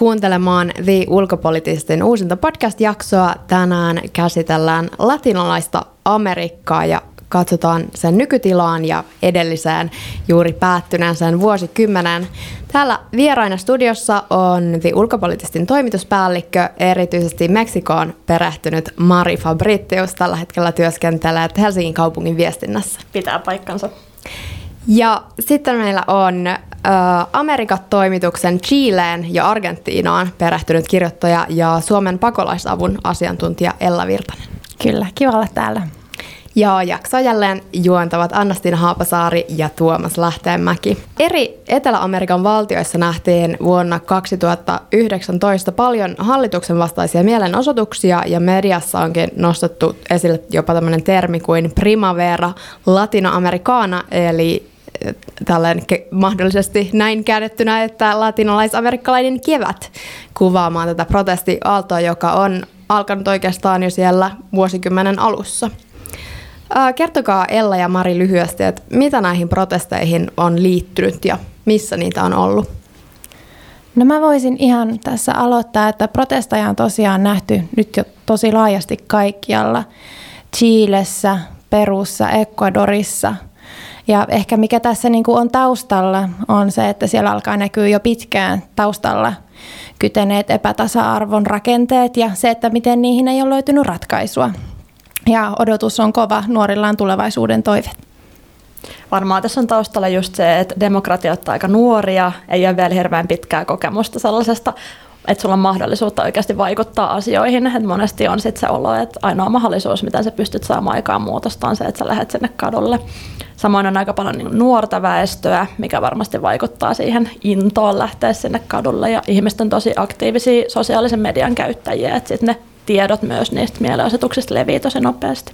kuuntelemaan The Ulkopoliittisten uusinta podcast-jaksoa. Tänään käsitellään latinalaista Amerikkaa ja katsotaan sen nykytilaan ja edelliseen juuri päättyneeseen vuosikymmenen. Täällä vieraina studiossa on The Ulkopoliittisten toimituspäällikkö, erityisesti Meksikoon perehtynyt Mari Fabritius. Tällä hetkellä työskentelee Helsingin kaupungin viestinnässä. Pitää paikkansa. Ja sitten meillä on Amerikat toimituksen Chileen ja Argentiinaan perehtynyt kirjoittaja ja Suomen pakolaisavun asiantuntija Ella Virtanen. Kyllä, kiva olla täällä. Ja jaksoa jälleen juontavat Annastina Haapasaari ja Tuomas Lähteenmäki. Eri Etelä-Amerikan valtioissa nähtiin vuonna 2019 paljon hallituksen vastaisia mielenosoituksia ja mediassa onkin nostettu esille jopa tämmöinen termi kuin primavera latinoamericana, eli tällainen mahdollisesti näin käännettynä, että latinalaisamerikkalainen kevät kuvaamaan tätä protestiaaltoa, joka on alkanut oikeastaan jo siellä vuosikymmenen alussa. Kertokaa Ella ja Mari lyhyesti, että mitä näihin protesteihin on liittynyt ja missä niitä on ollut? No mä voisin ihan tässä aloittaa, että protesteja on tosiaan nähty nyt jo tosi laajasti kaikkialla. Chiilessä, Perussa, Ecuadorissa. Ja ehkä mikä tässä niin kuin on taustalla on se, että siellä alkaa näkyä jo pitkään taustalla kyteneet epätasa-arvon rakenteet ja se, että miten niihin ei ole löytynyt ratkaisua ja odotus on kova, nuorilla on tulevaisuuden toive. Varmaan tässä on taustalla just se, että demokratia on aika nuoria, ei ole vielä hirveän pitkää kokemusta sellaisesta, että sulla on mahdollisuutta oikeasti vaikuttaa asioihin. Et monesti on sitten se olo, että ainoa mahdollisuus, miten sä pystyt saamaan aikaan muutosta, on se, että sä lähdet sinne kadulle. Samoin on aika paljon niin nuorta väestöä, mikä varmasti vaikuttaa siihen intoon lähteä sinne kadulle. Ja ihmiset on tosi aktiivisia sosiaalisen median käyttäjiä, että sitten ne tiedot myös niistä mielenosoituksista levii tosi nopeasti.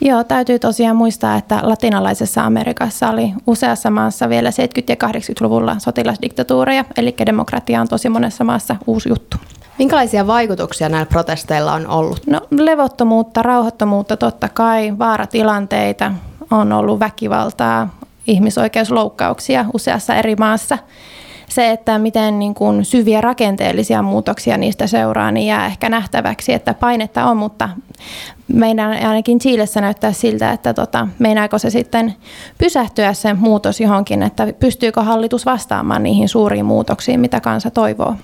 Joo, täytyy tosiaan muistaa, että latinalaisessa Amerikassa oli useassa maassa vielä 70- ja 80-luvulla sotilasdiktatuureja, eli demokratia on tosi monessa maassa uusi juttu. Minkälaisia vaikutuksia näillä protesteilla on ollut? No levottomuutta, rauhattomuutta totta kai, vaaratilanteita, on ollut väkivaltaa, ihmisoikeusloukkauksia useassa eri maassa se, että miten niin kuin syviä rakenteellisia muutoksia niistä seuraa, niin jää ehkä nähtäväksi, että painetta on, mutta meidän ainakin Chiilessä näyttää siltä, että tota, meinaako se sitten pysähtyä se muutos johonkin, että pystyykö hallitus vastaamaan niihin suuriin muutoksiin, mitä kansa toivoo.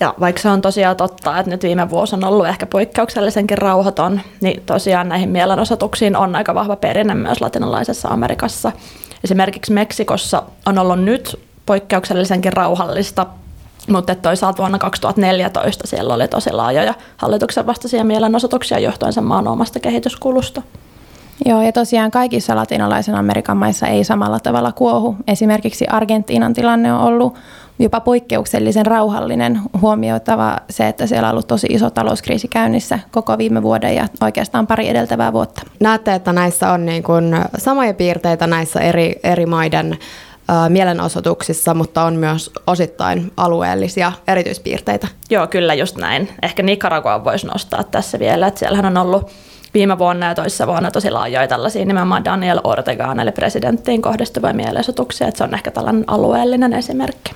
Ja vaikka se on tosiaan totta, että nyt viime vuosi on ollut ehkä poikkeuksellisenkin rauhaton, niin tosiaan näihin mielenosoituksiin on aika vahva perinne myös latinalaisessa Amerikassa. Esimerkiksi Meksikossa on ollut nyt poikkeuksellisenkin rauhallista, mutta toisaalta vuonna 2014 siellä oli tosi laajoja hallituksen vastaisia mielenosoituksia johtuen sen maan omasta kehityskulusta. Joo, ja tosiaan kaikissa latinalaisen Amerikan maissa ei samalla tavalla kuohu. Esimerkiksi Argentiinan tilanne on ollut jopa poikkeuksellisen rauhallinen, huomioitava se, että siellä on ollut tosi iso talouskriisi käynnissä koko viime vuoden ja oikeastaan pari edeltävää vuotta. Näette, että näissä on niin kuin samoja piirteitä näissä eri, eri maiden mielenosoituksissa, mutta on myös osittain alueellisia erityispiirteitä. Joo, kyllä just näin. Ehkä Nicaragua voisi nostaa tässä vielä, että siellähän on ollut viime vuonna ja toisessa vuonna tosi laajoja tällaisia nimenomaan Daniel Ortegaan eli presidenttiin kohdistuvia mielenosoituksia, että se on ehkä tällainen alueellinen esimerkki.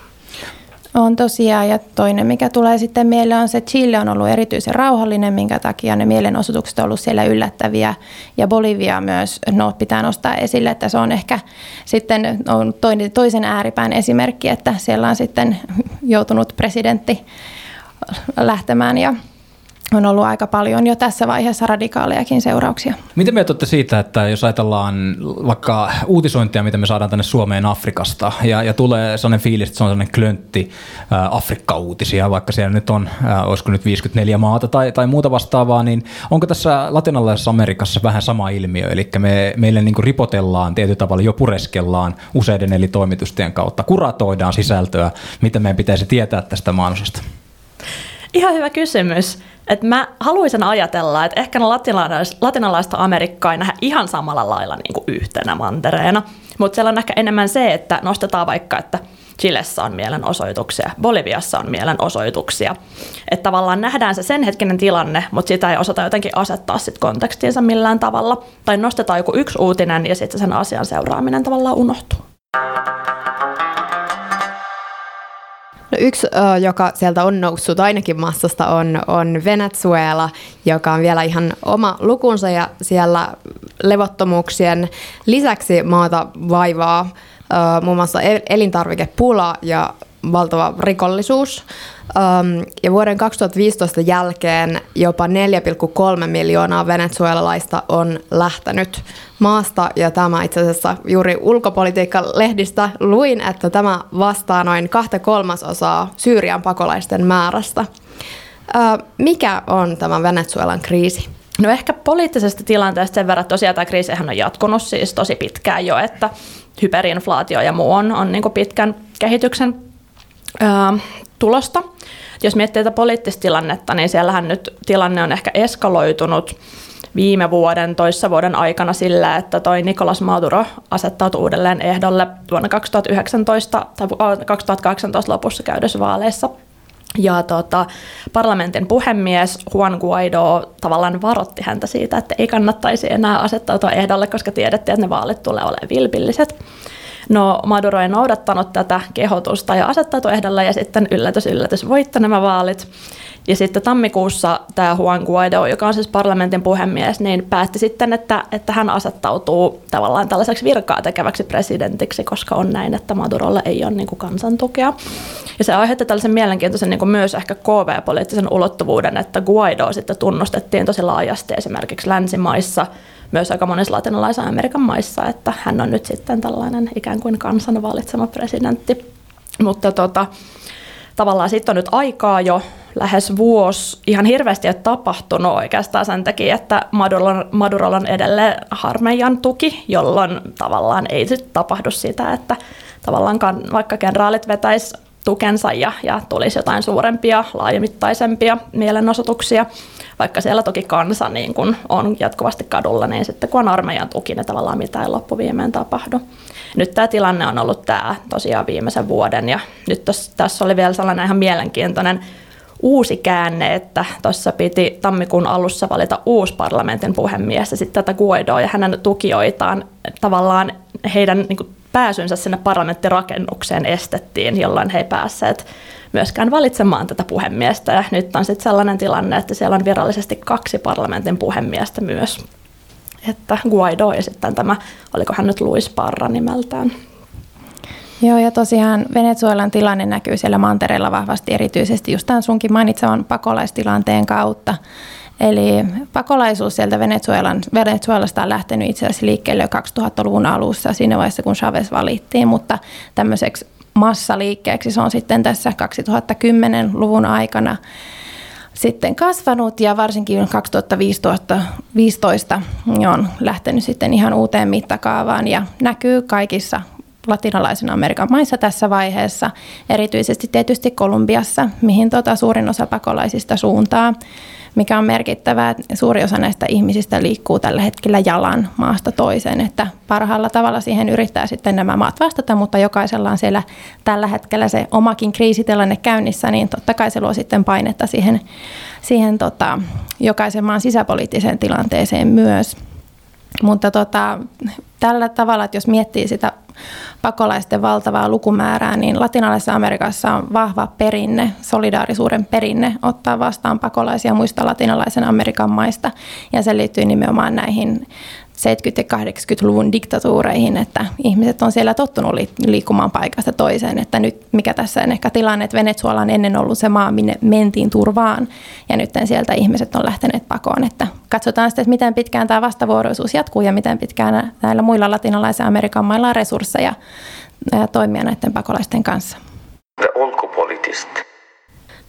On tosiaan, ja toinen mikä tulee sitten mieleen on se, että Chile on ollut erityisen rauhallinen, minkä takia ne mielenosoitukset on ollut siellä yllättäviä, ja Bolivia myös no, pitää nostaa esille, että se on ehkä sitten on toinen, toisen ääripään esimerkki, että siellä on sitten joutunut presidentti lähtemään ja on ollut aika paljon jo tässä vaiheessa radikaalejakin seurauksia. Miten me olette siitä, että jos ajatellaan vaikka uutisointia, mitä me saadaan tänne Suomeen Afrikasta, ja, ja tulee sellainen fiilis, että se on sellainen klöntti äh, Afrikka-uutisia, vaikka siellä nyt on, äh, olisiko nyt 54 maata tai, tai muuta vastaavaa, niin onko tässä latinalaisessa Amerikassa vähän sama ilmiö, eli me, meille niin ripotellaan tietyllä tavalla, jo pureskellaan useiden eli toimitusten kautta, kuratoidaan sisältöä, mitä meidän pitäisi tietää tästä maanosasta? Ihan hyvä kysymys. Et mä haluaisin ajatella, että ehkä ne latinalaista Amerikkaa ei nähdä ihan samalla lailla niin kuin yhtenä mantereena, mutta siellä on ehkä enemmän se, että nostetaan vaikka, että Chilessä on mielenosoituksia, Boliviassa on mielenosoituksia. Että tavallaan nähdään se sen hetkinen tilanne, mutta sitä ei osata jotenkin asettaa sit kontekstiinsa millään tavalla. Tai nostetaan joku yksi uutinen ja sitten sen asian seuraaminen tavallaan unohtuu. Yksi, joka sieltä on noussut ainakin massasta, on, on Venezuela, joka on vielä ihan oma lukunsa ja siellä levottomuuksien lisäksi maata vaivaa muun muassa elintarvikepula ja valtava rikollisuus. Ja vuoden 2015 jälkeen jopa 4,3 miljoonaa venezuelalaista on lähtenyt maasta. Ja tämä itse asiassa juuri ulkopolitiikka-lehdistä luin, että tämä vastaa noin kahta kolmasosaa Syyrian pakolaisten määrästä. Mikä on tämä Venezuelan kriisi? No ehkä poliittisesta tilanteesta sen verran, että tosiaan tämä kriisihän on jatkunut siis tosi pitkään jo, että hyperinflaatio ja muu on, on niin pitkän kehityksen ää, tulosta. Jos miettii tätä poliittista tilannetta, niin siellähän nyt tilanne on ehkä eskaloitunut viime vuoden, toissa vuoden aikana sillä, että toi Nicolas Maduro asettautui uudelleen ehdolle vuonna 2019 tai 2018 lopussa käydessä vaaleissa. Ja tota, parlamentin puhemies Juan Guaido tavallaan varotti häntä siitä, että ei kannattaisi enää asettautua ehdolle, koska tiedettiin, että ne vaalit tulee olemaan vilpilliset. No Maduro ei noudattanut tätä kehotusta ja asettautui ehdolle ja sitten yllätys yllätys voitti nämä vaalit. Ja sitten tammikuussa tämä Juan Guaido, joka on siis parlamentin puhemies, niin päätti sitten, että, että hän asettautuu tavallaan tällaiseksi virkaa tekeväksi presidentiksi, koska on näin, että Madurolle ei ole niin kuin kansantukea. Ja se aiheutti tällaisen mielenkiintoisen niin kuin myös ehkä KV-poliittisen ulottuvuuden, että Guaido sitten tunnustettiin tosi laajasti esimerkiksi länsimaissa, myös aika monissa latinalaisen Amerikan maissa, että hän on nyt sitten tällainen ikään kuin kansan valitsema presidentti. Mutta tota, tavallaan sitten on nyt aikaa jo lähes vuosi. Ihan hirveästi ei tapahtunut oikeastaan sen takia, että Madurolla, Madurolla on edelleen harmeijan tuki, jolloin tavallaan ei sitten tapahdu sitä, että tavallaan vaikka kenraalit vetäisi tukensa ja, ja tulisi jotain suurempia, laajamittaisempia mielenosoituksia, vaikka siellä toki kansa niin kun on jatkuvasti kadulla, niin sitten kun on armeijan tuki, niin tavallaan mitään loppuviimeen tapahdu. Nyt tämä tilanne on ollut tämä tosiaan viimeisen vuoden ja nyt tos, tässä oli vielä sellainen ihan mielenkiintoinen uusi käänne, että tuossa piti tammikuun alussa valita uusi parlamentin puhemies ja sitten tätä Guaidoa ja hänen tukijoitaan tavallaan heidän niin kuin, pääsynsä sinne parlamenttirakennukseen estettiin, jolloin he ei päässeet myöskään valitsemaan tätä puhemiestä. Ja nyt on sitten sellainen tilanne, että siellä on virallisesti kaksi parlamentin puhemiestä myös. Että Guaido ja sitten tämä, oliko hän nyt Luis Parra nimeltään. Joo, ja tosiaan Venezuelan tilanne näkyy siellä mantereella vahvasti, erityisesti just tämän sunkin mainitsevan pakolaistilanteen kautta. Eli pakolaisuus sieltä Venezuelan, Venezuelasta on lähtenyt itse asiassa liikkeelle jo 2000-luvun alussa, siinä vaiheessa kun Chavez valittiin, mutta tämmöiseksi massaliikkeeksi se on sitten tässä 2010-luvun aikana sitten kasvanut ja varsinkin 2015 on lähtenyt sitten ihan uuteen mittakaavaan ja näkyy kaikissa latinalaisen Amerikan maissa tässä vaiheessa, erityisesti tietysti Kolumbiassa, mihin tota suurin osa pakolaisista suuntaa mikä on merkittävää. Suuri osa näistä ihmisistä liikkuu tällä hetkellä jalan maasta toiseen, että parhaalla tavalla siihen yrittää sitten nämä maat vastata, mutta jokaisella on siellä tällä hetkellä se omakin kriisitilanne käynnissä, niin totta kai se luo sitten painetta siihen, siihen tota, jokaisen maan sisäpoliittiseen tilanteeseen myös. Mutta tota, tällä tavalla, että jos miettii sitä pakolaisten valtavaa lukumäärää, niin latinalaisessa Amerikassa on vahva perinne, solidaarisuuden perinne ottaa vastaan pakolaisia muista latinalaisen Amerikan maista. Ja se liittyy nimenomaan näihin 70- ja 80-luvun diktatuureihin, että ihmiset on siellä tottunut liikkumaan paikasta toiseen, että nyt mikä tässä on ehkä tilanne, että Venezuela on ennen ollut se maa, minne mentiin turvaan ja nyt sieltä ihmiset on lähteneet pakoon, että katsotaan sitten, että miten pitkään tämä vastavuoroisuus jatkuu ja miten pitkään näillä muilla latinalaisen Amerikan mailla on resursseja toimia näiden pakolaisten kanssa. Ulkopoliittisesti.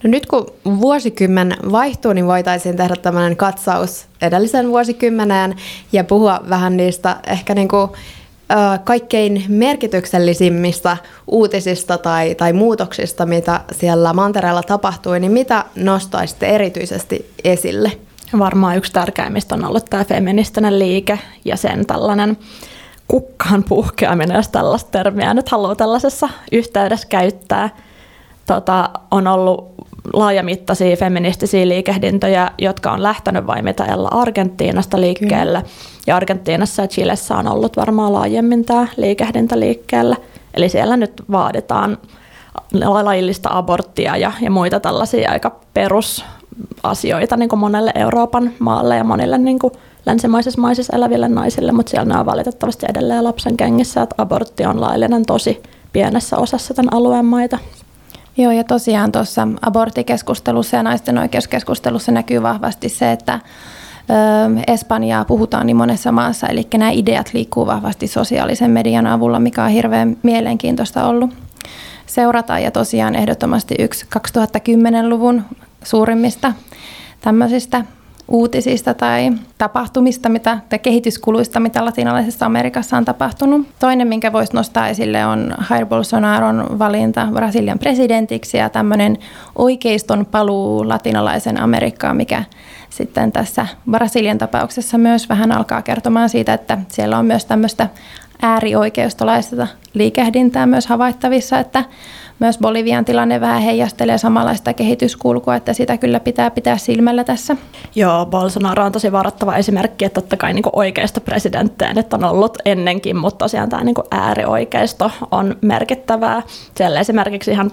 No nyt kun vuosikymmen vaihtuu, niin voitaisiin tehdä tämmöinen katsaus edellisen vuosikymmeneen ja puhua vähän niistä ehkä niin kuin, ö, kaikkein merkityksellisimmistä uutisista tai, tai muutoksista, mitä siellä mantereella tapahtui, niin mitä nostaisitte erityisesti esille? Varmaan yksi tärkeimmistä on ollut tämä feministinen liike ja sen tällainen kukkaan puhkeaminen, jos tällaista termiä nyt haluaa tällaisessa yhteydessä käyttää. Tota, on ollut laajamittaisia feministisiä liikehdintöjä, jotka on lähtenyt vaimitaella Argentiinasta liikkeelle. Kyllä. Ja Argentiinassa ja Chilessä on ollut varmaan laajemmin tämä liikehdintä liikkeelle. Eli siellä nyt vaaditaan laillista aborttia ja, ja muita tällaisia aika perusasioita niin kuin monelle Euroopan maalle ja monille niin kuin länsimaisissa maisissa eläville naisille, mutta siellä ne on valitettavasti edelleen lapsen kengissä, että abortti on laillinen tosi pienessä osassa tämän alueen maita. Joo, ja tosiaan tuossa aborttikeskustelussa ja naisten oikeuskeskustelussa näkyy vahvasti se, että Espanjaa puhutaan niin monessa maassa, eli nämä ideat liikkuu vahvasti sosiaalisen median avulla, mikä on hirveän mielenkiintoista ollut seurata. Ja tosiaan ehdottomasti yksi 2010-luvun suurimmista tämmöisistä uutisista tai tapahtumista mitä, tai kehityskuluista, mitä latinalaisessa Amerikassa on tapahtunut. Toinen, minkä voisi nostaa esille, on Jair Bolsonaron valinta Brasilian presidentiksi ja tämmöinen oikeiston paluu latinalaisen Amerikkaan, mikä sitten tässä Brasilian tapauksessa myös vähän alkaa kertomaan siitä, että siellä on myös tämmöistä äärioikeistolaista liikehdintää myös havaittavissa, että myös Bolivian tilanne vähän heijastelee samanlaista kehityskulkua, että sitä kyllä pitää pitää silmällä tässä. Joo, Bolsonaro on tosi varoittava esimerkki, että totta kai niin oikeista presidenttejä nyt on ollut ennenkin, mutta tosiaan tämä niin äärioikeisto on merkittävää. Siellä esimerkiksi ihan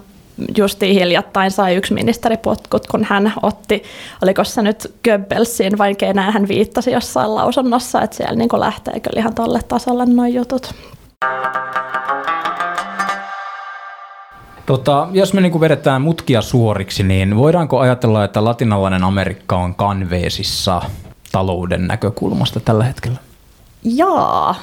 justiin hiljattain sai yksi ministeri potkut, kun hän otti, oliko se nyt Goebbelsiin vai kenään hän viittasi jossain lausunnossa, että siellä niin lähtee kyllä ihan tolle tasolle noin jutut. Tota, jos me niin vedetään mutkia suoriksi, niin voidaanko ajatella, että latinalainen Amerikka on kanveesissa talouden näkökulmasta tällä hetkellä? Jaa,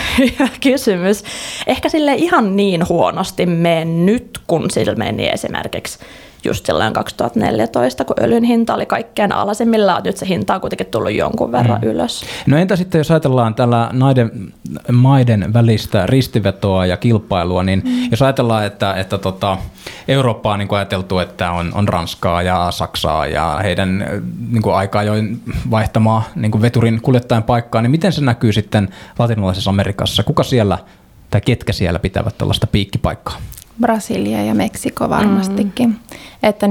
kysymys. Ehkä sille ihan niin huonosti mennyt, kun sillä meni esimerkiksi just silloin 2014, kun öljyn hinta oli kaikkein alasimmillaan, nyt se hinta on kuitenkin tullut jonkun verran mm. ylös. No entä sitten, jos ajatellaan tällä naiden, maiden välistä ristivetoa ja kilpailua, niin mm. jos ajatellaan, että, että tota, Eurooppa on niin kuin ajateltu, että on, on Ranskaa ja Saksaa ja heidän niin kuin aikaa jo vaihtamaan niin kuin veturin kuljettajan paikkaa, niin miten se näkyy sitten latinalaisessa Amerikassa? Kuka siellä tai ketkä siellä pitävät tällaista piikkipaikkaa? Brasilia ja Meksiko varmastikin. Mm. Että,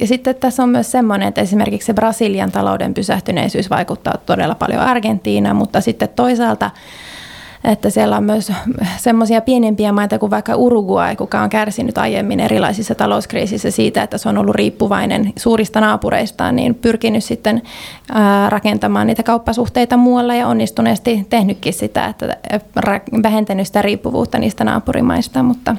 ja sitten tässä on myös semmoinen, että esimerkiksi se Brasilian talouden pysähtyneisyys vaikuttaa todella paljon Argentiinaan, mutta sitten toisaalta että siellä on myös semmoisia pienempiä maita kuin vaikka Uruguay, kuka on kärsinyt aiemmin erilaisissa talouskriisissä siitä, että se on ollut riippuvainen suurista naapureistaan, niin pyrkinyt sitten rakentamaan niitä kauppasuhteita muualla ja onnistuneesti tehnytkin sitä, että vähentänyt sitä riippuvuutta niistä naapurimaista, mutta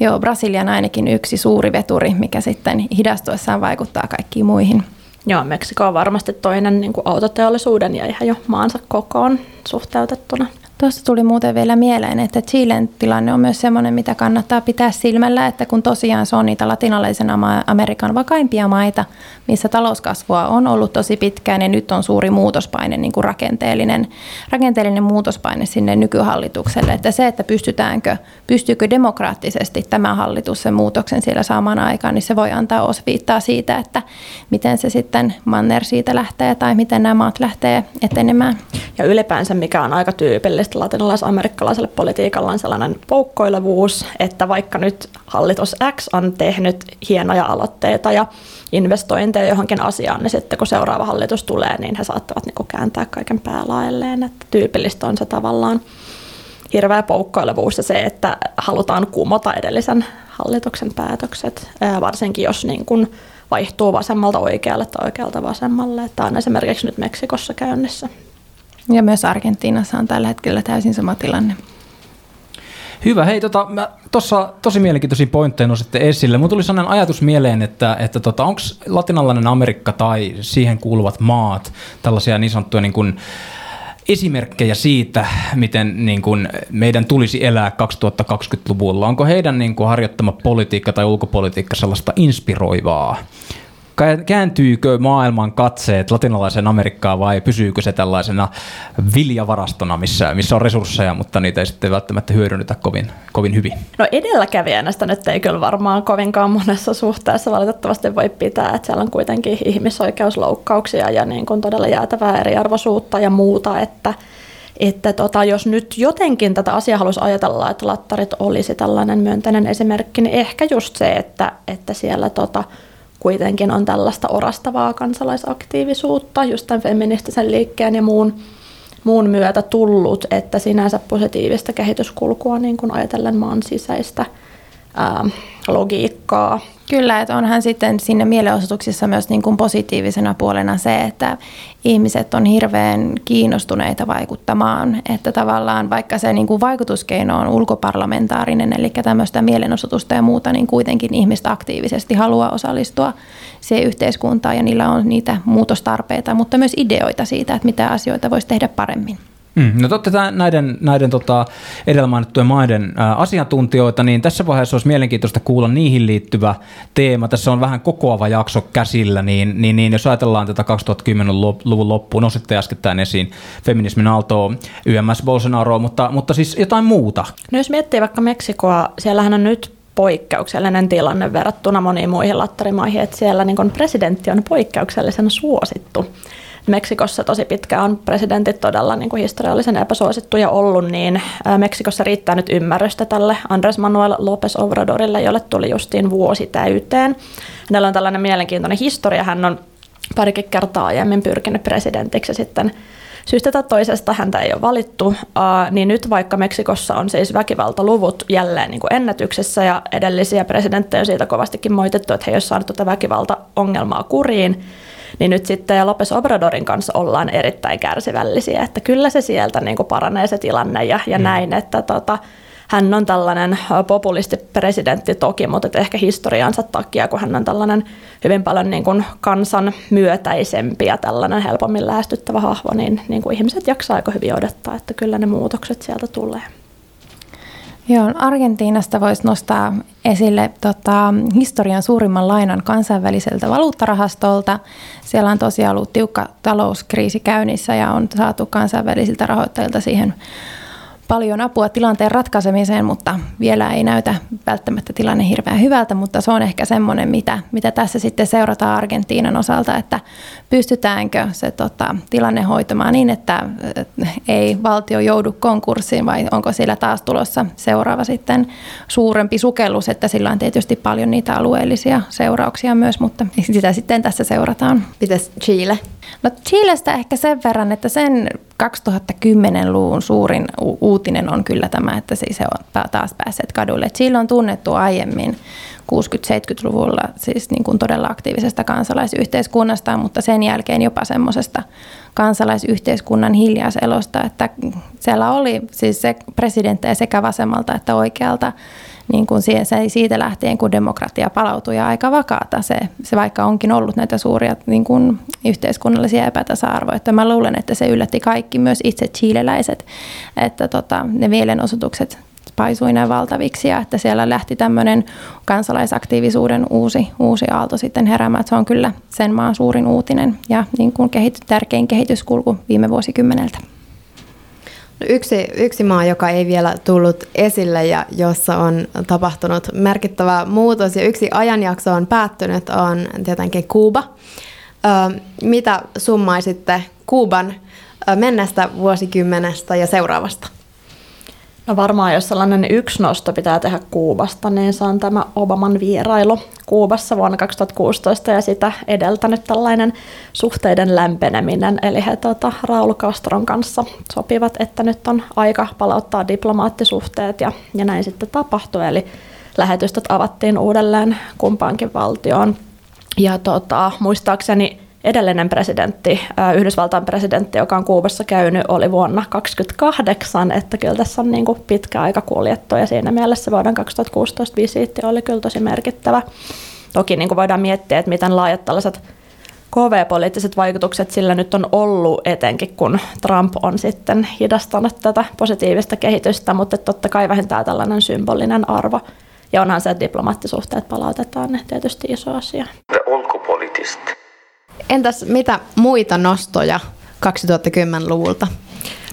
Joo, Brasilian ainakin yksi suuri veturi, mikä sitten hidastuessaan vaikuttaa kaikkiin muihin. Joo, Meksiko on varmasti toinen niin kuin autoteollisuuden ja ihan jo maansa kokoon suhteutettuna. Tuosta tuli muuten vielä mieleen, että Chilen tilanne on myös sellainen, mitä kannattaa pitää silmällä, että kun tosiaan se on niitä latinalaisen Amerikan vakaimpia maita, missä talouskasvua on ollut tosi pitkään ja nyt on suuri muutospaine, niin kuin rakenteellinen, rakenteellinen muutospaine sinne nykyhallitukselle. Että se, että pystytäänkö, pystyykö demokraattisesti tämä hallitus sen muutoksen siellä saamaan aikaan, niin se voi antaa osviittaa siitä, että miten se sitten manner siitä lähtee tai miten nämä maat lähtee etenemään. Ja ylipäänsä mikä on aika tyypillistä tyypillistä latinalais-amerikkalaiselle politiikalla on sellainen poukkoilevuus, että vaikka nyt hallitus X on tehnyt hienoja aloitteita ja investointeja johonkin asiaan, niin sitten kun seuraava hallitus tulee, niin he saattavat niin kääntää kaiken päälaelleen. Että tyypillistä on se tavallaan hirveä poukkoilevuus ja se, että halutaan kumota edellisen hallituksen päätökset, varsinkin jos niin kuin vaihtuu vasemmalta oikealle tai oikealta vasemmalle. Tämä on esimerkiksi nyt Meksikossa käynnissä ja myös Argentiinassa on tällä hetkellä täysin sama tilanne. Hyvä. Hei, tota, mä tossa tosi mielenkiintoisia pointteja nositte esille. Mulla tuli sellainen ajatus mieleen, että, että tota, onko latinalainen Amerikka tai siihen kuuluvat maat tällaisia niin sanottuja niin kuin, esimerkkejä siitä, miten niin kuin, meidän tulisi elää 2020-luvulla? Onko heidän niin kuin, harjoittama politiikka tai ulkopolitiikka sellaista inspiroivaa? Kääntyykö maailman katseet latinalaisen Amerikkaan vai pysyykö se tällaisena viljavarastona, missä, missä on resursseja, mutta niitä ei sitten välttämättä hyödynnetä kovin, kovin hyvin? No edelläkävijänä sitä nyt ei kyllä varmaan kovinkaan monessa suhteessa valitettavasti voi pitää, että siellä on kuitenkin ihmisoikeusloukkauksia ja niin kuin todella jäätävää eriarvoisuutta ja muuta, että että tota, jos nyt jotenkin tätä asiaa haluaisi ajatella, että lattarit olisi tällainen myönteinen esimerkki, niin ehkä just se, että, että siellä tota, kuitenkin on tällaista orastavaa kansalaisaktiivisuutta just tämän feministisen liikkeen ja muun, muun myötä tullut, että sinänsä positiivista kehityskulkua niin kuin ajatellen maan sisäistä ää, logiikkaa Kyllä, että onhan sitten sinne mielenosoituksissa myös niin kuin positiivisena puolena se, että ihmiset on hirveän kiinnostuneita vaikuttamaan. Että tavallaan vaikka se niin kuin vaikutuskeino on ulkoparlamentaarinen, eli tämmöistä mielenosoitusta ja muuta, niin kuitenkin ihmiset aktiivisesti haluaa osallistua siihen yhteiskuntaan ja niillä on niitä muutostarpeita, mutta myös ideoita siitä, että mitä asioita voisi tehdä paremmin. Mm, no totta näiden, näiden tota, edellä mainittujen maiden ä, asiantuntijoita, niin tässä vaiheessa olisi mielenkiintoista kuulla niihin liittyvä teema. Tässä on vähän kokoava jakso käsillä, niin, niin, niin jos ajatellaan tätä 2010-luvun loppuun, nositte äskettäin esiin feminismin aaltoa, YMS Bolsonaro, mutta, mutta siis jotain muuta. No jos miettii vaikka Meksikoa, siellähän on nyt poikkeuksellinen tilanne verrattuna moniin muihin lattarimaihin, että siellä niin presidentti on poikkeuksellisen suosittu. Meksikossa tosi pitkään on presidentit todella niin kuin historiallisen epäsuosittuja ollut, niin Meksikossa riittää nyt ymmärrystä tälle Andres Manuel López Obradorille, jolle tuli justiin vuosi täyteen. Hänellä on tällainen mielenkiintoinen historia. Hän on parikin kertaa aiemmin pyrkinyt presidentiksi sitten syystä tai toisesta häntä ei ole valittu, niin nyt vaikka Meksikossa on siis väkivaltaluvut jälleen niin kuin ennätyksessä ja edellisiä presidenttejä on siitä kovastikin moitettu, että he eivät saaneet tuota väkivaltaongelmaa kuriin, niin nyt sitten Lopes Obradorin kanssa ollaan erittäin kärsivällisiä, että kyllä se sieltä niin kuin paranee se tilanne ja, ja mm. näin, että tota, hän on tällainen populistipresidentti toki, mutta ehkä historiansa takia, kun hän on tällainen hyvin paljon niin kuin kansan myötäisempi ja tällainen helpommin lähestyttävä hahmo, niin, niin kuin ihmiset jaksaa aika hyvin odottaa, että kyllä ne muutokset sieltä tulee. Joo, Argentiinasta voisi nostaa esille tota, historian suurimman lainan kansainväliseltä valuuttarahastolta. Siellä on tosiaan ollut tiukka talouskriisi käynnissä ja on saatu kansainvälisiltä rahoittajilta siihen paljon apua tilanteen ratkaisemiseen, mutta vielä ei näytä välttämättä tilanne hirveän hyvältä, mutta se on ehkä semmoinen, mitä, mitä tässä sitten seurataan Argentiinan osalta, että pystytäänkö se tota, tilanne hoitamaan niin, että ei valtio joudu konkurssiin vai onko siellä taas tulossa seuraava sitten suurempi sukellus, että sillä on tietysti paljon niitä alueellisia seurauksia myös, mutta sitä sitten tässä seurataan. Mites Chile? No Chilestä ehkä sen verran, että sen 2010-luvun suurin u- uutinen on kyllä tämä, että siis he ovat taas päässeet kadulle. Chile on tunnettu aiemmin 60-70-luvulla siis niin kuin todella aktiivisesta kansalaisyhteiskunnasta, mutta sen jälkeen jopa semmoisesta kansalaisyhteiskunnan hiljaiselosta, että siellä oli siis se presidenttejä sekä vasemmalta että oikealta niin kuin siitä lähtien, kun demokratia palautui ja aika vakaata se, se vaikka onkin ollut näitä suuria niin kuin yhteiskunnallisia epätasa-arvoja. Että mä luulen, että se yllätti kaikki, myös itse chileläiset, että tota, ne mielenosoitukset paisui näin valtaviksi ja että siellä lähti tämmöinen kansalaisaktiivisuuden uusi, uusi aalto sitten heräämään. Se on kyllä sen maan suurin uutinen ja niin kuin kehity, tärkein kehityskulku viime vuosikymmeneltä. No yksi, yksi maa, joka ei vielä tullut esille ja jossa on tapahtunut merkittävä muutos ja yksi ajanjakso on päättynyt, on tietenkin Kuuba. Mitä summaisitte Kuuban menneestä vuosikymmenestä ja seuraavasta? No varmaan, jos sellainen yksi nosto pitää tehdä Kuubasta, niin se on tämä Obaman vierailu Kuubassa vuonna 2016 ja sitä edeltänyt tällainen suhteiden lämpeneminen. Eli he tuota, Raul Castron kanssa sopivat, että nyt on aika palauttaa diplomaattisuhteet ja, ja näin sitten tapahtui. Eli lähetystöt avattiin uudelleen kumpaankin valtioon. Ja tota, muistaakseni edellinen presidentti, Yhdysvaltain presidentti, joka on Kuubassa käynyt, oli vuonna 2028, että kyllä tässä on niin kuin pitkä aika kuljettu ja siinä mielessä vuoden 2016 visiitti oli kyllä tosi merkittävä. Toki niin kuin voidaan miettiä, että miten laajat tällaiset KV-poliittiset vaikutukset sillä nyt on ollut, etenkin kun Trump on sitten hidastanut tätä positiivista kehitystä, mutta totta kai vähintään tällainen symbolinen arvo. Ja onhan se, että diplomaattisuhteet palautetaan, tietysti iso asia. The. Entäs mitä muita nostoja 2010-luvulta?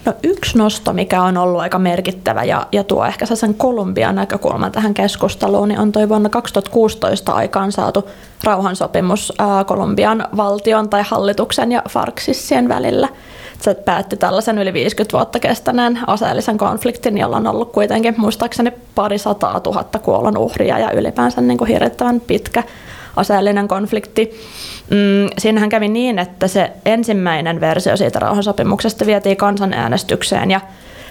No yksi nosto, mikä on ollut aika merkittävä ja, ja tuo ehkä sen Kolumbian näkökulman tähän keskusteluun, niin on toi vuonna 2016 aikaan saatu rauhansopimus ää, Kolumbian valtion tai hallituksen ja Farksissien välillä. Se päätti tällaisen yli 50 vuotta kestäneen aseellisen konfliktin, jolla on ollut kuitenkin muistaakseni pari sataa tuhatta kuollon uhria ja ylipäänsä niin kuin hirvittävän pitkä aseellinen konflikti. Mm, siinähän kävi niin, että se ensimmäinen versio siitä rauhansopimuksesta vietiin kansanäänestykseen ja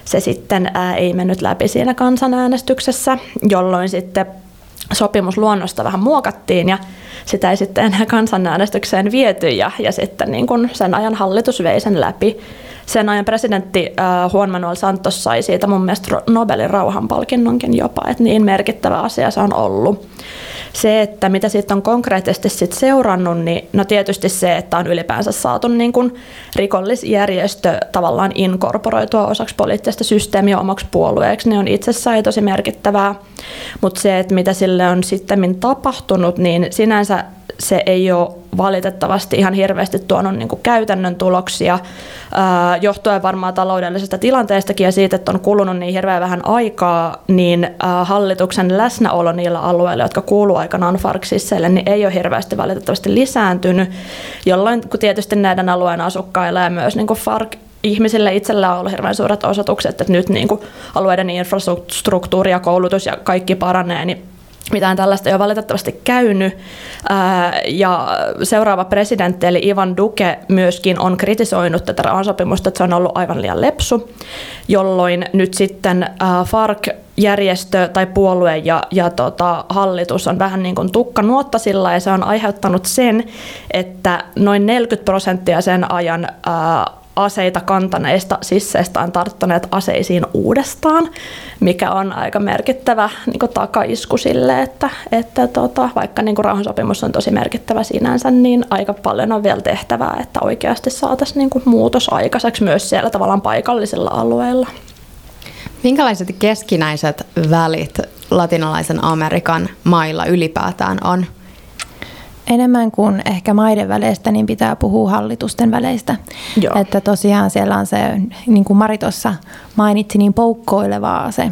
se sitten ää, ei mennyt läpi siinä kansanäänestyksessä, jolloin sitten sopimusluonnosta vähän muokattiin ja sitä ei sitten enää kansanäänestykseen viety ja, ja sitten niin kun sen ajan hallitus vei sen läpi. Sen ajan presidentti äh, Juan Manuel Santos sai siitä mun mielestä Nobelin rauhanpalkinnonkin jopa, että niin merkittävä asia se on ollut se, että mitä siitä on konkreettisesti sit seurannut, niin no tietysti se, että on ylipäänsä saatu niin kuin rikollisjärjestö tavallaan inkorporoitua osaksi poliittista systeemiä omaksi puolueeksi, niin on itsessään tosi merkittävää. Mutta se, että mitä sille on sitten tapahtunut, niin sinänsä se ei ole valitettavasti ihan hirveästi tuonut niin käytännön tuloksia, johtuen varmaan taloudellisesta tilanteestakin ja siitä, että on kulunut niin hirveän vähän aikaa, niin hallituksen läsnäolo niillä alueilla, jotka kuuluu aikanaan Farksisseille, niin ei ole hirveästi valitettavasti lisääntynyt, jolloin kun tietysti näiden alueen asukkailla ja myös niin Fark ihmisille itsellä on ollut hirveän suuret osoitukset, että nyt niin kuin alueiden infrastruktuuri ja koulutus ja kaikki paranee, niin mitään tällaista ei ole valitettavasti käynyt. Ja seuraava presidentti eli Ivan Duque myöskin on kritisoinut tätä rauhansopimusta, että se on ollut aivan liian lepsu, jolloin nyt sitten FARC järjestö tai puolue ja, ja tota, hallitus on vähän niin kuin tukkanuottasilla ja se on aiheuttanut sen, että noin 40 prosenttia sen ajan ää, aseita kantaneista sisseistä on tarttuneet aseisiin uudestaan, mikä on aika merkittävä niin takaisku sille, että, että tota, vaikka niin rauhansopimus on tosi merkittävä sinänsä, niin aika paljon on vielä tehtävää, että oikeasti saataisiin niin muutos aikaiseksi myös siellä tavallaan paikallisilla alueilla. Minkälaiset keskinäiset välit latinalaisen Amerikan mailla ylipäätään on? Enemmän kuin ehkä maiden väleistä, niin pitää puhua hallitusten väleistä. Joo. Että tosiaan siellä on se, niin kuin Mari tuossa mainitsi, niin poukkoilevaa se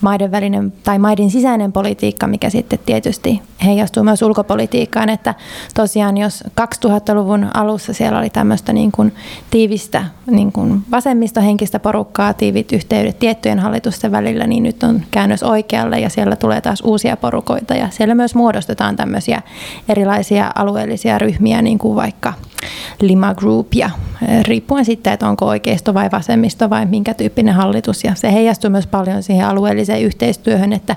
maiden välinen tai maiden sisäinen politiikka, mikä sitten tietysti heijastuu myös ulkopolitiikkaan, että tosiaan jos 2000-luvun alussa siellä oli tämmöistä niin kuin tiivistä niin kuin vasemmistohenkistä porukkaa, tiivit yhteydet tiettyjen hallitusten välillä, niin nyt on käännös oikealle ja siellä tulee taas uusia porukoita ja siellä myös muodostetaan tämmöisiä erilaisia alueellisia ryhmiä, niin kuin vaikka Lima Group ja riippuen sitten, että onko oikeisto vai vasemmisto vai minkä tyyppinen hallitus ja se heijastuu myös paljon siihen alueelliseen yhteistyöhön, että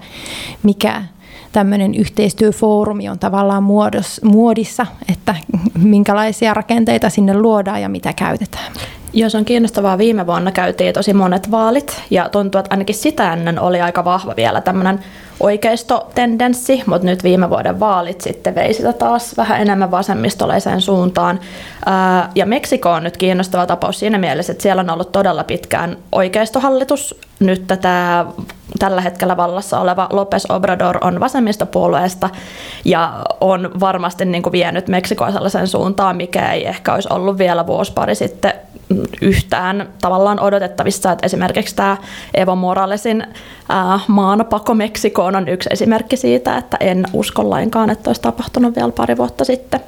mikä tämmöinen yhteistyöfoorumi on tavallaan muodos, muodissa, että minkälaisia rakenteita sinne luodaan ja mitä käytetään. Jos on kiinnostavaa, viime vuonna käytiin tosi monet vaalit ja tuntuu, että ainakin sitä ennen oli aika vahva vielä tämmöinen oikeistotendenssi, mutta nyt viime vuoden vaalit sitten vei sitä taas vähän enemmän vasemmistoleiseen suuntaan. Ja Meksiko on nyt kiinnostava tapaus siinä mielessä, että siellä on ollut todella pitkään oikeistohallitus. Nyt tätä tällä hetkellä vallassa oleva López Obrador on vasemmistopuolueesta ja on varmasti niin kuin vienyt Meksikoa sellaisen suuntaan, mikä ei ehkä olisi ollut vielä vuosi pari sitten yhtään tavallaan odotettavissa, että esimerkiksi tämä Evo Moralesin äh, maanapako Meksikoon on yksi esimerkki siitä, että en usko lainkaan, että olisi tapahtunut vielä pari vuotta sitten.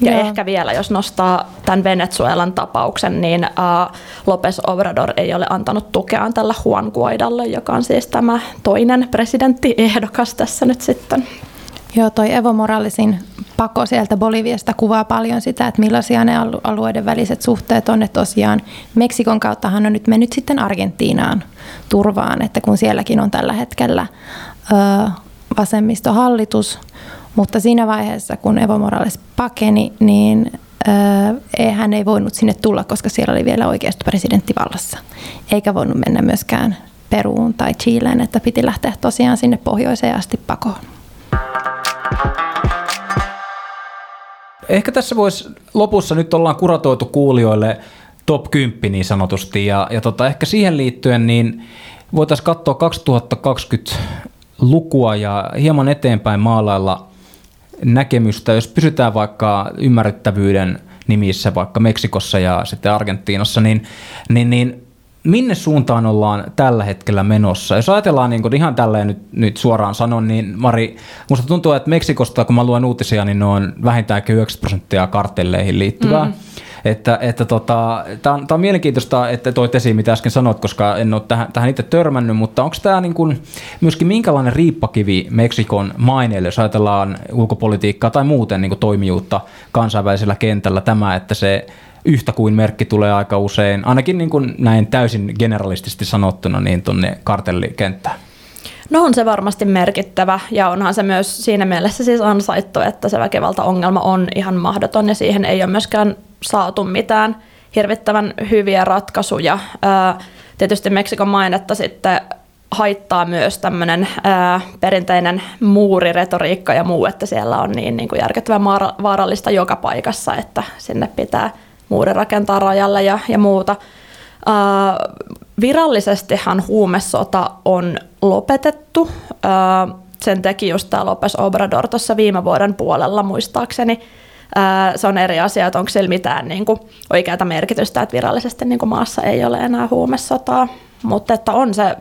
Ja Joo. ehkä vielä, jos nostaa tämän Venezuelan tapauksen, niin Lopez Obrador ei ole antanut tukeaan tällä Juan Guaidalle, joka on siis tämä toinen presidentti-ehdokas tässä nyt sitten. Joo, toi Evo Moralesin pako sieltä Boliviasta kuvaa paljon sitä, että millaisia ne alueiden väliset suhteet on. Että tosiaan Meksikon kauttahan on nyt mennyt sitten Argentiinaan turvaan, että kun sielläkin on tällä hetkellä ö, vasemmistohallitus, mutta siinä vaiheessa, kun Evo Morales pakeni, niin ö, hän ei voinut sinne tulla, koska siellä oli vielä oikeasta presidentti vallassa. Eikä voinut mennä myöskään Peruun tai Chileen, että piti lähteä tosiaan sinne pohjoiseen asti pakoon. Ehkä tässä voisi lopussa, nyt ollaan kuratoitu kuulijoille top 10 niin sanotusti, ja, ja tota, ehkä siihen liittyen niin voitaisiin katsoa 2020 lukua ja hieman eteenpäin maalailla näkemystä, jos pysytään vaikka ymmärrettävyyden nimissä vaikka Meksikossa ja sitten Argentiinassa, niin, niin, niin minne suuntaan ollaan tällä hetkellä menossa? Jos ajatellaan niin kuin ihan tälleen nyt, nyt suoraan sanon, niin Mari, musta tuntuu, että Meksikosta, kun mä luen uutisia, niin ne on vähintäänkin 90 prosenttia kartelleihin liittyvää. Mm. Että, että tota, tämä on, on mielenkiintoista, että toit esiin, mitä äsken sanoit, koska en ole tähän, tähän itse törmännyt, mutta onko tämä niin kuin myöskin minkälainen riippakivi Meksikon maineelle, jos ajatellaan ulkopolitiikkaa tai muuten niin kuin toimijuutta kansainvälisellä kentällä tämä, että se yhtä kuin merkki tulee aika usein, ainakin niin kuin näin täysin generalistisesti sanottuna, niin tuonne kartellikenttään. No on se varmasti merkittävä ja onhan se myös siinä mielessä siis ansaittu, että se väkivaltaongelma on ihan mahdoton ja siihen ei ole myöskään saatu mitään hirvittävän hyviä ratkaisuja. Tietysti Meksikon mainetta sitten haittaa myös tämmöinen perinteinen muuriretoriikka ja muu, että siellä on niin, niin kuin järkyttävän vaarallista joka paikassa, että sinne pitää muuri rakentaa rajalle ja, ja muuta. Uh, virallisestihan huumesota on lopetettu. Uh, sen teki just tämä Lopes Obrador tuossa viime vuoden puolella muistaakseni. Uh, se on eri asia, että onko sillä mitään niin kuin, oikeaa merkitystä, että virallisesti niin kuin maassa ei ole enää huumesotaa. Mutta että on se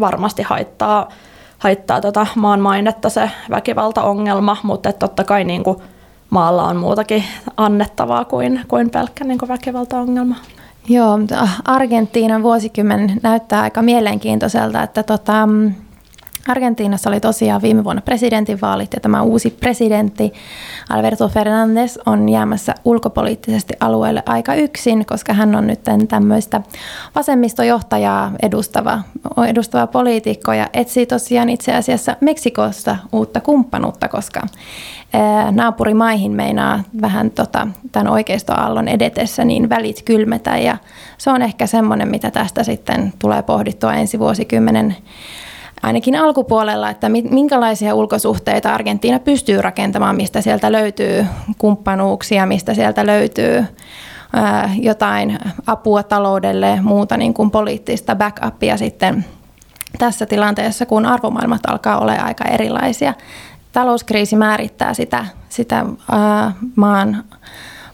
varmasti haittaa, haittaa tota maan mainetta se väkivaltaongelma, mutta että totta kai niin kuin, maalla on muutakin annettavaa kuin, kuin pelkkä niin kuin väkivaltaongelma. Joo, Argentiinan vuosikymmen näyttää aika mielenkiintoiselta, että tota, Argentiinassa oli tosiaan viime vuonna presidentinvaalit ja tämä uusi presidentti Alberto Fernandez on jäämässä ulkopoliittisesti alueelle aika yksin, koska hän on nyt tämmöistä vasemmistojohtajaa edustava, edustava poliitikko ja etsii tosiaan itse asiassa Meksikosta uutta kumppanuutta, koska naapurimaihin meinaa vähän tota, tämän oikeistoaallon edetessä niin välit kylmetä ja se on ehkä semmoinen, mitä tästä sitten tulee pohdittua ensi vuosikymmenen ainakin alkupuolella, että minkälaisia ulkosuhteita Argentiina pystyy rakentamaan, mistä sieltä löytyy kumppanuuksia, mistä sieltä löytyy jotain apua taloudelle, muuta niin kuin poliittista backupia sitten tässä tilanteessa, kun arvomaailmat alkaa olla aika erilaisia. Talouskriisi määrittää sitä, sitä maan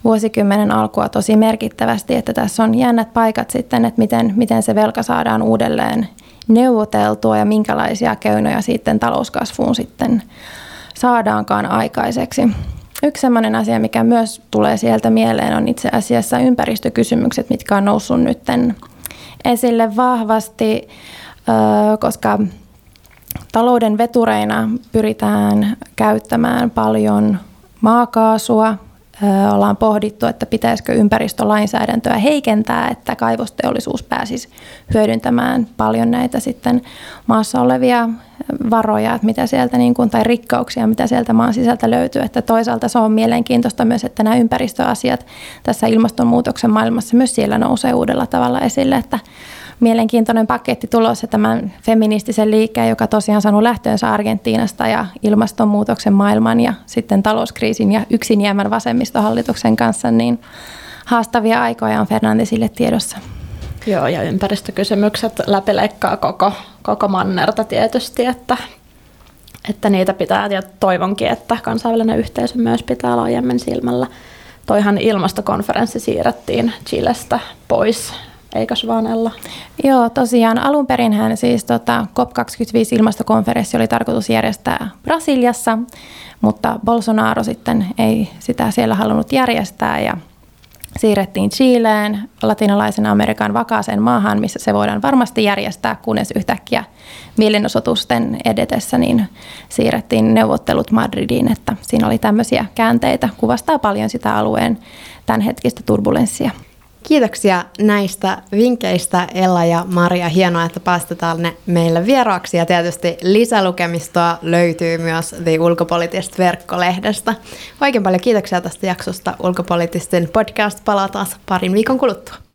vuosikymmenen alkua tosi merkittävästi, että tässä on jännät paikat sitten, että miten, miten se velka saadaan uudelleen neuvoteltua ja minkälaisia keinoja sitten talouskasvuun sitten saadaankaan aikaiseksi. Yksi sellainen asia, mikä myös tulee sieltä mieleen, on itse asiassa ympäristökysymykset, mitkä on noussut nyt esille vahvasti, koska talouden vetureina pyritään käyttämään paljon maakaasua, ollaan pohdittu, että pitäisikö ympäristölainsäädäntöä heikentää, että kaivosteollisuus pääsisi hyödyntämään paljon näitä sitten maassa olevia varoja, että mitä sieltä niin kuin, tai rikkauksia, mitä sieltä maan sisältä löytyy. Että toisaalta se on mielenkiintoista myös, että nämä ympäristöasiat tässä ilmastonmuutoksen maailmassa myös siellä nousee uudella tavalla esille, että mielenkiintoinen paketti tulossa tämän feministisen liikkeen, joka tosiaan saanut lähtöönsä Argentiinasta ja ilmastonmuutoksen maailman ja sitten talouskriisin ja yksin jäämän vasemmistohallituksen kanssa, niin haastavia aikoja on Fernandesille tiedossa. Joo, ja ympäristökysymykset läpileikkaa koko, koko mannerta tietysti, että, että niitä pitää, ja toivonkin, että kansainvälinen yhteisö myös pitää laajemmin silmällä. Toihan ilmastokonferenssi siirrettiin Chilestä pois eikös vaan Ella? Joo, tosiaan alun perin siis tota, COP25 ilmastokonferenssi oli tarkoitus järjestää Brasiliassa, mutta Bolsonaro sitten ei sitä siellä halunnut järjestää ja siirrettiin Chileen, latinalaisen Amerikan vakaaseen maahan, missä se voidaan varmasti järjestää, kunnes yhtäkkiä mielenosoitusten edetessä niin siirrettiin neuvottelut Madridiin, että siinä oli tämmöisiä käänteitä, kuvastaa paljon sitä alueen tämänhetkistä turbulenssia. Kiitoksia näistä vinkkeistä Ella ja Maria. Hienoa, että päästetään ne meille vieraaksi ja tietysti lisälukemistoa löytyy myös The Ulkopoliittista verkkolehdestä. Oikein paljon kiitoksia tästä jaksosta. Ulkopoliittisten podcast palaa taas parin viikon kuluttua.